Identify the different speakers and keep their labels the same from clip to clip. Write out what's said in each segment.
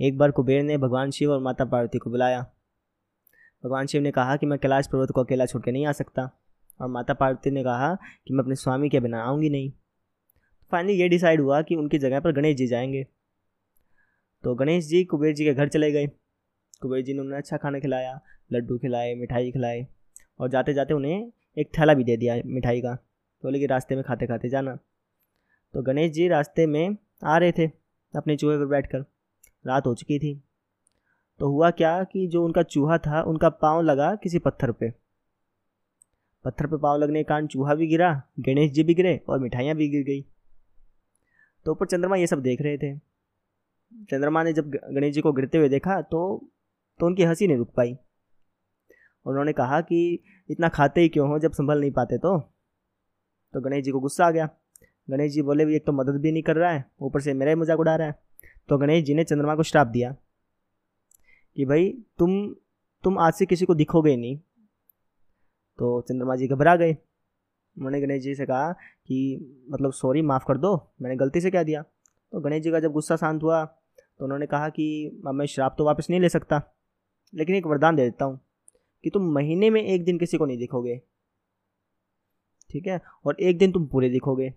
Speaker 1: एक बार कुबेर ने भगवान शिव और माता पार्वती को बुलाया। भगवान शिव ने कहा कि मैं कैलाश पर्वत को अकेला छोड़ के नहीं आ सकता और माता पार्वती ने कहा कि मैं अपने स्वामी के बिना आऊँगी नहीं। फाइनली ये डिसाइड हुआ कि उनकी जगह पर गणेश जी जाएँगे। तो गणेश जी कुबेर जी के घर चले गए। कुबेर जी ने उन्हें अच्छा खाना खिलाया, लड्डू खिलाए, मिठाई खिलाए और जाते जाते उन्हें एक थैला भी दे दिया मिठाई का। तो बोले कि रास्ते में खाते खाते जाना। तो गणेश जी रास्ते में आ रहे थे अपने चूहे पर बैठ कर रात हो चुकी थी। तो हुआ क्या कि जो उनका चूहा था, उनका पाँव लगा किसी पत्थर पे। पत्थर पे पाँव लगने के कारण चूहा भी गिरा, गणेश जी भी गिरे और मिठाइयाँ भी गिर गई। तो ऊपर चंद्रमा ये सब देख रहे थे। चंद्रमा ने जब गणेश जी को गिरते हुए देखा तो तो उनकी हँसी नहीं रुक पाई। उन्होंने कहा कि, इतना खाते ही क्यों हो जब संभल नहीं पाते तो? तो गणेश जी को गुस्सा आ गया। गणेश जी बोले भी एक तो मदद भी नहीं कर रहा है, ऊपर से मेरा ही मज़ाक उड़ा रहा है। तो गणेश जी ने चंद्रमा को श्राप दिया कि भाई, तुम तुम आज से किसी को दिखोगे नहीं। तो चंद्रमा जी घबरा गए। उन्होंने गणेश जी से कहा कि मतलब सॉरी माफ़ कर दो, मैंने गलती से क्या दिया। तो गणेश जी का जब गुस्सा शांत हुआ तो उन्होंने कहा कि, अब मैं श्राप तो वापस नहीं ले सकता, लेकिन एक वरदान दे देता हूँ कि तुम महीने में एक दिन किसी को नहीं दिखोगे। ठीक है? और एक दिन तुम पूरे दिखोगे।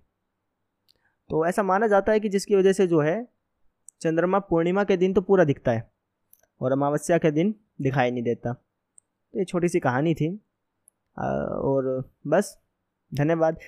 Speaker 1: तो ऐसा माना जाता है कि जिसकी वजह से जो है चंद्रमा पूर्णिमा के दिन तो पूरा दिखता है और अमावस्या के दिन दिखाई नहीं देता। तो ये छोटी सी कहानी थी। और बस, धन्यवाद।